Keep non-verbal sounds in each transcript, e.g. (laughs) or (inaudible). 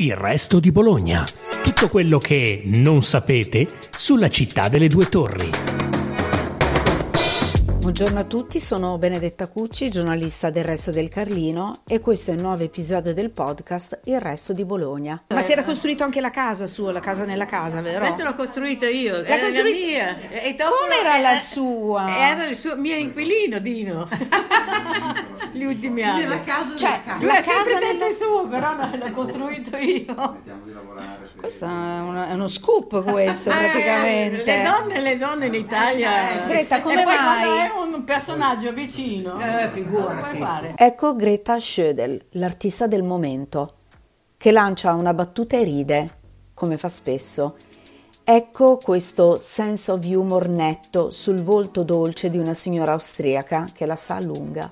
Il resto di Bologna. Tutto quello che non sapete sulla città delle due torri. Buongiorno a tutti, sono Benedetta Cucci, giornalista del Resto del Carlino e questo è il nuovo episodio del podcast Il Resto di Bologna. Ma si era costruito anche la casa sua, la casa nella casa, vero? Questa l'ho costruita io, era costruita- la mia. E dopo- Come era la sua? Era il suo mio inquilino, Dino. (laughs) Gli ultimi anni. Nella casa Cioè, della Lui la ha sempre casa detto nella- il suo, però l'ho costruito io. Questo è, una- è uno scoop questo (laughs) Eh, praticamente. le donne, le donne in Italia. Eh, Greta, come e poi mai? è un personaggio vicino. Eh, figurati. Come puoi fare? Ecco Greta Schödel, l'artista del momento, che lancia una battuta e ride, come fa spesso. Ecco questo sense of humor netto sul volto dolce di una signora austriaca che la sa lunga.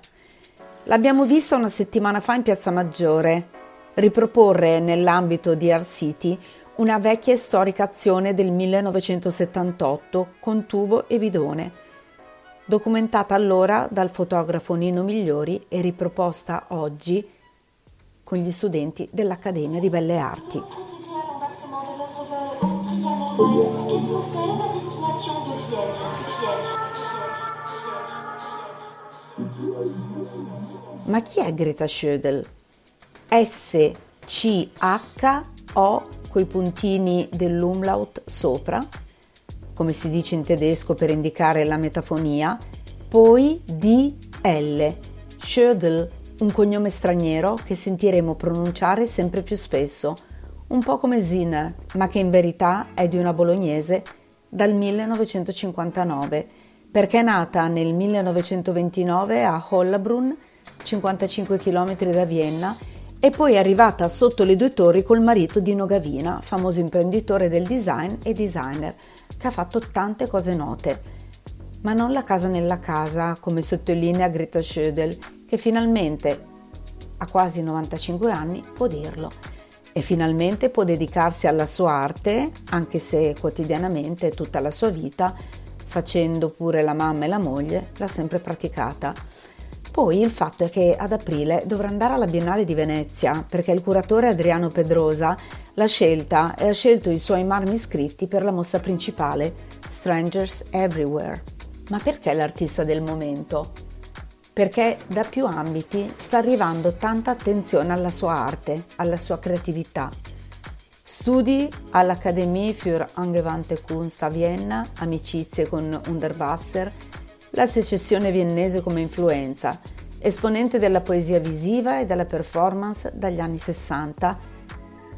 L'abbiamo vista una settimana fa in Piazza Maggiore riproporre nell'ambito di Art City una vecchia e storica azione del 1978 con tubo e bidone, documentata allora dal fotografo Nino Migliori e riproposta oggi con gli studenti dell'Accademia di Belle Arti. Ma chi è Greta Schödel? S-C-H-O coi puntini dell'umlaut sopra, come si dice in tedesco per indicare la metafonia, poi D-L, Schödel, un cognome straniero che sentiremo pronunciare sempre più spesso, un po' come Ziner, ma che in verità è di una bolognese dal 1959, perché è nata nel 1929 a Hollabrunn, 55 km da Vienna, e poi arrivata sotto le due torri col marito Dino Gavina, famoso imprenditore del design e designer, che ha fatto tante cose note. Ma non la casa nella casa, come sottolinea Greta Schödel, che finalmente, a quasi 95 anni, può dirlo. E finalmente può dedicarsi alla sua arte, anche se quotidianamente tutta la sua vita, facendo pure la mamma e la moglie, l'ha sempre praticata. Poi il fatto è che ad aprile dovrà andare alla Biennale di Venezia perché il curatore Adriano Pedrosa l'ha scelta e ha scelto i suoi marmi scritti per la mostra principale, Strangers Everywhere. Ma perché l'artista del momento? Perché da più ambiti sta arrivando tanta attenzione alla sua arte, alla sua creatività. Studi all'Akademie für Angewandte Kunst a Vienna, amicizie con Unterwasser, la secessione viennese come influenza, esponente della poesia visiva e della performance dagli anni 60,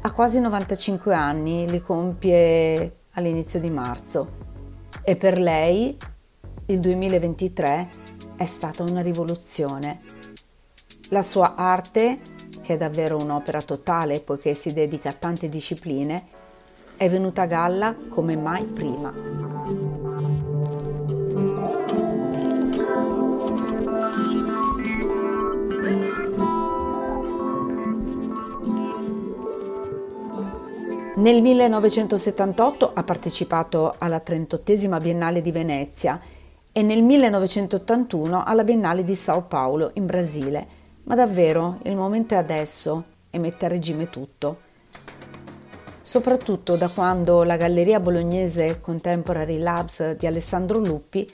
ha quasi 95 anni, li compie all'inizio di marzo e per lei il 2023 è stata una rivoluzione. La sua arte, che è davvero un'opera totale poiché si dedica a tante discipline, è venuta a galla come mai prima. Nel 1978 ha partecipato alla 38esima Biennale di Venezia e nel 1981 alla Biennale di Sao Paulo in Brasile. Ma davvero il momento è adesso e mette a regime tutto. Soprattutto da quando la Galleria Bolognese Contemporary Labs di Alessandro Luppi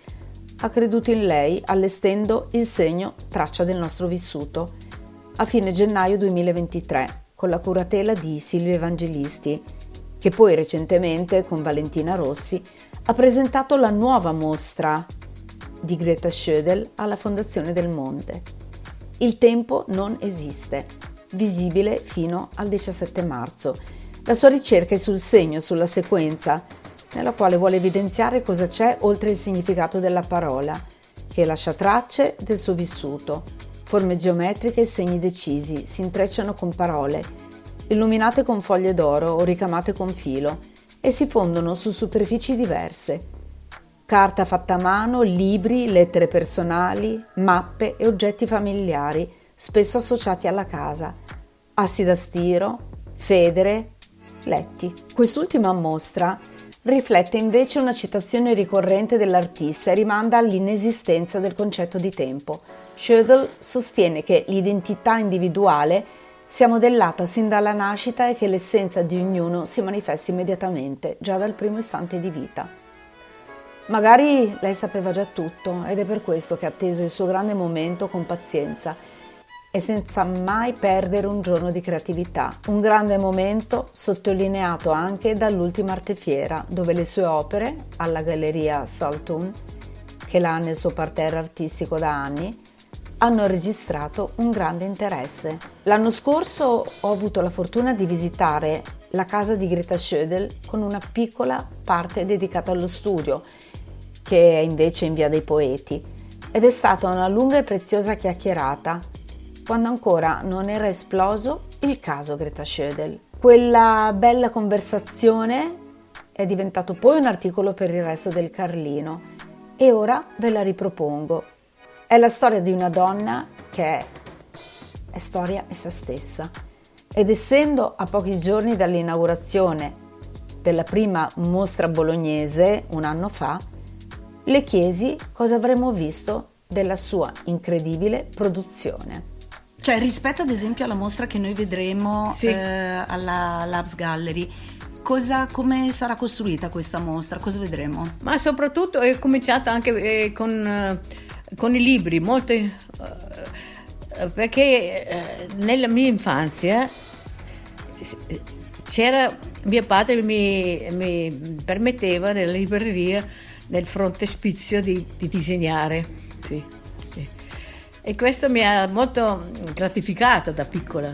ha creduto in lei allestendo il segno Traccia del nostro vissuto a fine gennaio 2023 con la curatela di Silvia Evangelisti, che poi recentemente con Valentina Rossi ha presentato la nuova mostra di Greta Schödel alla Fondazione del Monte. Il tempo non esiste, visibile fino al 17 marzo. La sua ricerca è sul segno, sulla sequenza, nella quale vuole evidenziare cosa c'è oltre il significato della parola, che lascia tracce del suo vissuto. Forme geometriche e segni decisi si intrecciano con parole, illuminate con foglie d'oro o ricamate con filo, e si fondono su superfici diverse. Carta fatta a mano, libri, lettere personali, mappe e oggetti familiari, spesso associati alla casa, assi da stiro, federe, letti. Quest'ultima mostra riflette invece una citazione ricorrente dell'artista e rimanda all'inesistenza del concetto di tempo. Schödel sostiene che l'identità individuale sia modellata sin dalla nascita e che l'essenza di ognuno si manifesti immediatamente, già dal primo istante di vita. Magari lei sapeva già tutto ed è per questo che ha atteso il suo grande momento con pazienza e senza mai perdere un giorno di creatività. Un grande momento sottolineato anche dall'ultima artefiera, dove le sue opere, alla Galleria Saltoun, che l'ha nel suo parterre artistico da anni, hanno registrato un grande interesse. L'anno scorso ho avuto la fortuna di visitare la casa di Greta Schödel con una piccola parte dedicata allo studio, che è invece in Via dei Poeti, ed è stata una lunga e preziosa chiacchierata quando ancora non era esploso il caso Greta Schödel. Quella bella conversazione è diventato poi un articolo per il resto del Carlino e ora ve la ripropongo. È la storia di una donna che è, è storia essa stessa ed essendo a pochi giorni dall'inaugurazione della prima mostra bolognese un anno fa, le chiesi cosa avremmo visto della sua incredibile produzione. Cioè, rispetto ad esempio alla mostra che noi vedremo Sì. eh, alla Labs Gallery, cosa, come sarà costruita questa mostra? Cosa vedremo? Ma soprattutto è cominciato anche eh, con, eh, con i libri, molto, eh, eh, perché eh, nella mia infanzia eh, c'era, mio padre mi, mi permetteva nella libreria, nel frontespizio, di, di disegnare. Sì. E questo mi ha molto gratificato da piccola.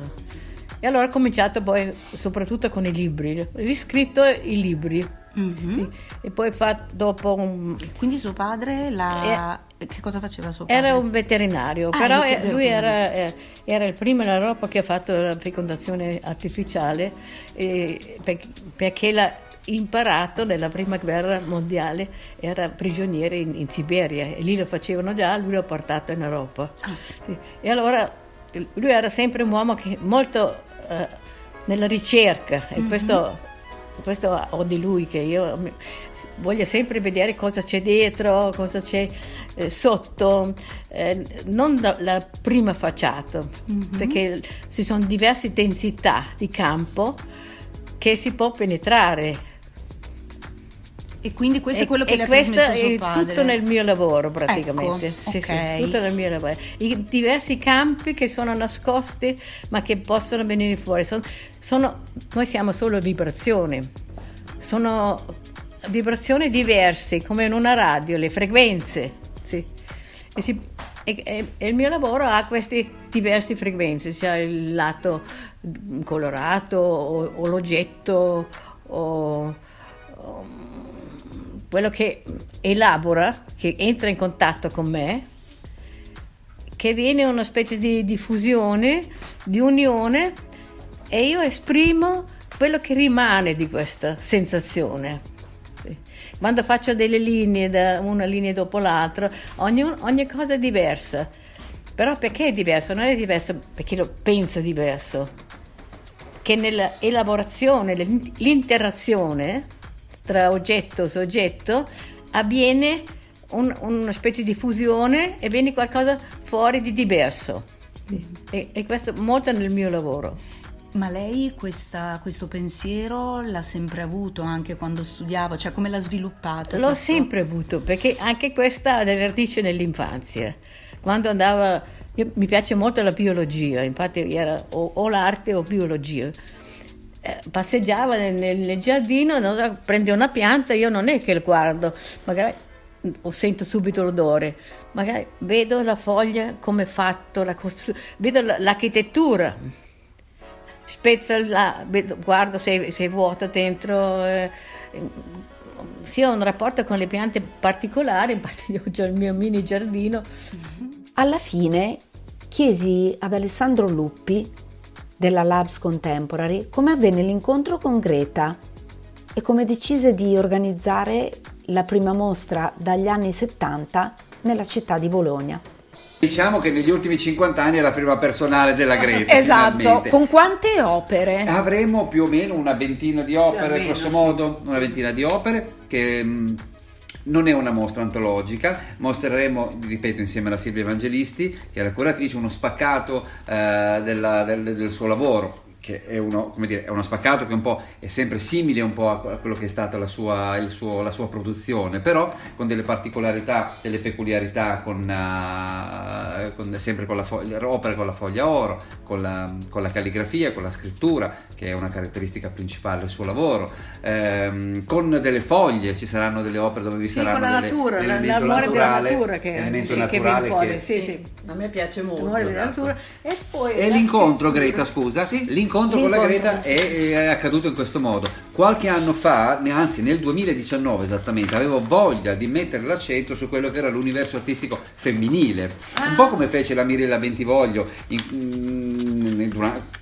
E allora ho cominciato poi soprattutto con i libri, ho riscritto i libri. Mhm. Sì. E poi fatto dopo un, Quindi suo padre la... che cosa faceva suo padre? era un veterinario, Ah, però eh, lui era, veterinario. eh, era il primo in Europa che ha fatto la fecondazione artificiale eh, per- perché l'ha imparato nella prima guerra mondiale, era prigioniere in, in Siberia e lì lo facevano già, lui l'ha portato in Europa. Ah. Sì. E allora lui era sempre un uomo che molto eh, nella ricerca. E questo questo ho di lui che io voglio sempre vedere cosa c'è dietro, cosa c'è eh, sotto, eh, non la, la prima facciata, perché ci sono diverse densità di campo che si può penetrare. E quindi questo E- è quello che le ha trasmesso suo è padre? tutto nel mio lavoro praticamente. Ecco, Sì, ok. sì, tutto nel mio lavoro. I diversi campi che sono nascosti ma che possono venire fuori. Sono, sono- noi siamo solo vibrazioni, sono vibrazioni diverse come in una radio, le frequenze. sì. E, si- e- e- il mio lavoro ha queste diverse frequenze, sia il lato colorato o, o l'oggetto o, o quello che elabora, che entra in contatto con me, che viene una specie di, di fusione, di unione e io esprimo quello che rimane di questa sensazione. Quando faccio delle linee, una linea dopo l'altra, ogni, ogni cosa è diversa. Però perché è diverso? Non è diverso perché lo penso diverso, che nella elaborazione, l'in- l'interazione tra oggetto e soggetto avviene un- una specie di fusione e viene qualcosa fuori di diverso. E, e questo molto nel mio lavoro. Ma lei questa- questo pensiero l'ha sempre avuto anche quando studiava? Cioè come l'ha sviluppato? L'ho questo? sempre avuto perché anche questa ha delle radici nell'infanzia. Quando andava, io- mi piace molto la biologia, infatti era o, o l'arte o biologia. Eh, passeggiava nel, nel- giardino, no, prende una pianta, io non è che lo guardo, magari mm, o sento subito l'odore, magari vedo la foglia come è fatto, la costru- vedo la- l'architettura, spezzo la, vedo- guardo se, se è vuoto dentro. eh, sì, ho un rapporto con le piante particolari, (laughs) infatti io ho il mio mini giardino. Alla fine chiesi ad Alessandro Luppi della Labs Contemporary come avvenne l'incontro con Greta e come decise di organizzare la prima mostra dagli anni 70 nella città di Bologna. Diciamo che negli ultimi 50 anni è la prima personale della Greta. (laughs) Esatto, finalmente. con quante opere? Avremo più o meno una ventina di opere, almeno, grosso sì. modo, una ventina di opere che mh, non è una mostra antologica, mostreremo, ripeto, insieme alla Silvia Evangelisti, che è la curatrice, uno spaccato eh, della, del, del suo lavoro che è uno, dire, è uno, spaccato che un po' è sempre simile un po' a quello che è stata la sua, suo, la sua produzione, però con delle particolarità, delle peculiarità, con, uh, con, sempre con la foglia, opere con la foglia oro, con la, con la, calligrafia, con la scrittura, che è una caratteristica principale del suo lavoro, ehm, con delle foglie, ci saranno delle opere dove vi sì, saranno con la delle, natura, l'elemento l'amore naturale, della natura che, elemento sì, naturale che, che, sì, sì. A me piace molto. L'amore della esatto. natura. E poi E l'incontro, scrittura. Greta, scusa, Sì. l'incontro con la L'incontro, Greta sì. è, è accaduto in questo modo. Qualche anno fa, anzi nel 2019 esattamente, avevo voglia di mettere l'accento su quello che era l'universo artistico femminile. Un po' come fece la Mirella Bentivoglio in-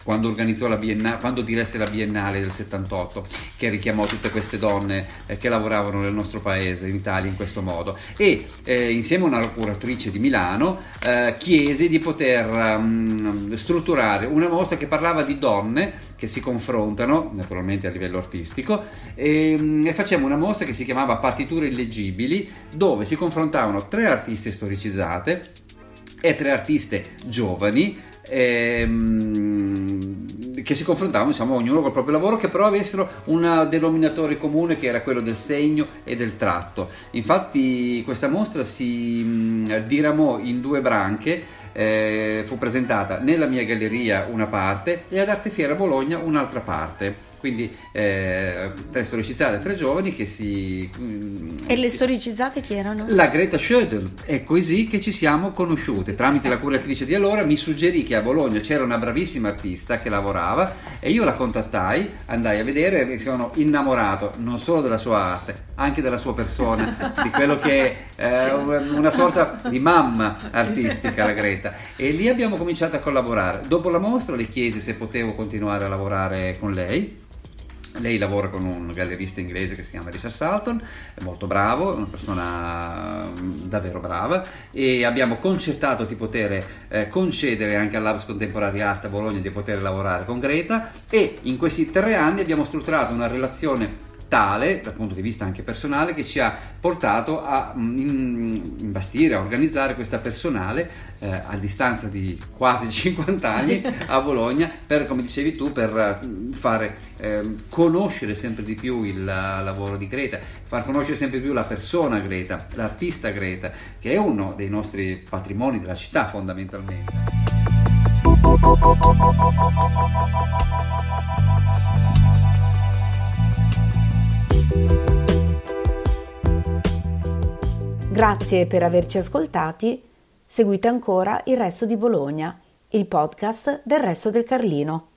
quando organizzò la Biennale, quando diresse la Biennale del 78, che richiamò tutte queste donne eh, che lavoravano nel nostro paese, in Italia, in questo modo. E eh, insieme a una curatrice di Milano eh, chiese di poter mm, strutturare una mostra che parlava di donne che si confrontano, naturalmente a livello artistico, e, mm, e facciamo una mostra che si chiamava Partiture illeggibili, dove si confrontavano tre artiste storicizzate e tre artiste giovani ehm, che si confrontavano insomma ognuno col proprio lavoro che però avessero un denominatore comune che era quello del segno e del tratto. Infatti questa mostra si mh, diramò in due branche eh, fu presentata nella mia galleria una parte e ad Arte Fiera Bologna un'altra parte quindi eh, tre storicizzate, tre giovani che si... mm, E le storicizzate chi erano? la Greta Schödel, è così che ci siamo conosciute. Tramite la curatrice di allora mi suggerì che a Bologna c'era una bravissima artista che lavorava e io la contattai, andai a vedere e sono innamorato non solo della sua arte, anche della sua persona, (laughs) di quello che è eh, una sorta di mamma artistica la Greta. E lì abbiamo cominciato a collaborare. Dopo la mostra le chiesi se potevo continuare a lavorare con lei. Lei lavora con un gallerista inglese che si chiama Richard Salton, è molto bravo, è una persona mm, davvero brava e abbiamo concertato di poter eh, concedere anche all'Arts Contemporary Art a Bologna di poter lavorare con Greta e in questi tre anni abbiamo strutturato una relazione tale dal punto di vista anche personale che ci ha portato a mm, imbastire, a organizzare questa personale eh, a distanza di quasi (laughs) 50 anni a Bologna per, come dicevi tu, per eh, fare ehm, conoscere sempre di più il eh, lavoro di Greta, far conoscere sempre di più la persona Greta, l'artista Greta, che è uno dei nostri patrimoni della città fondamentalmente. Grazie per averci ascoltati. Seguite ancora il resto di Bologna, il podcast del resto del Carlino.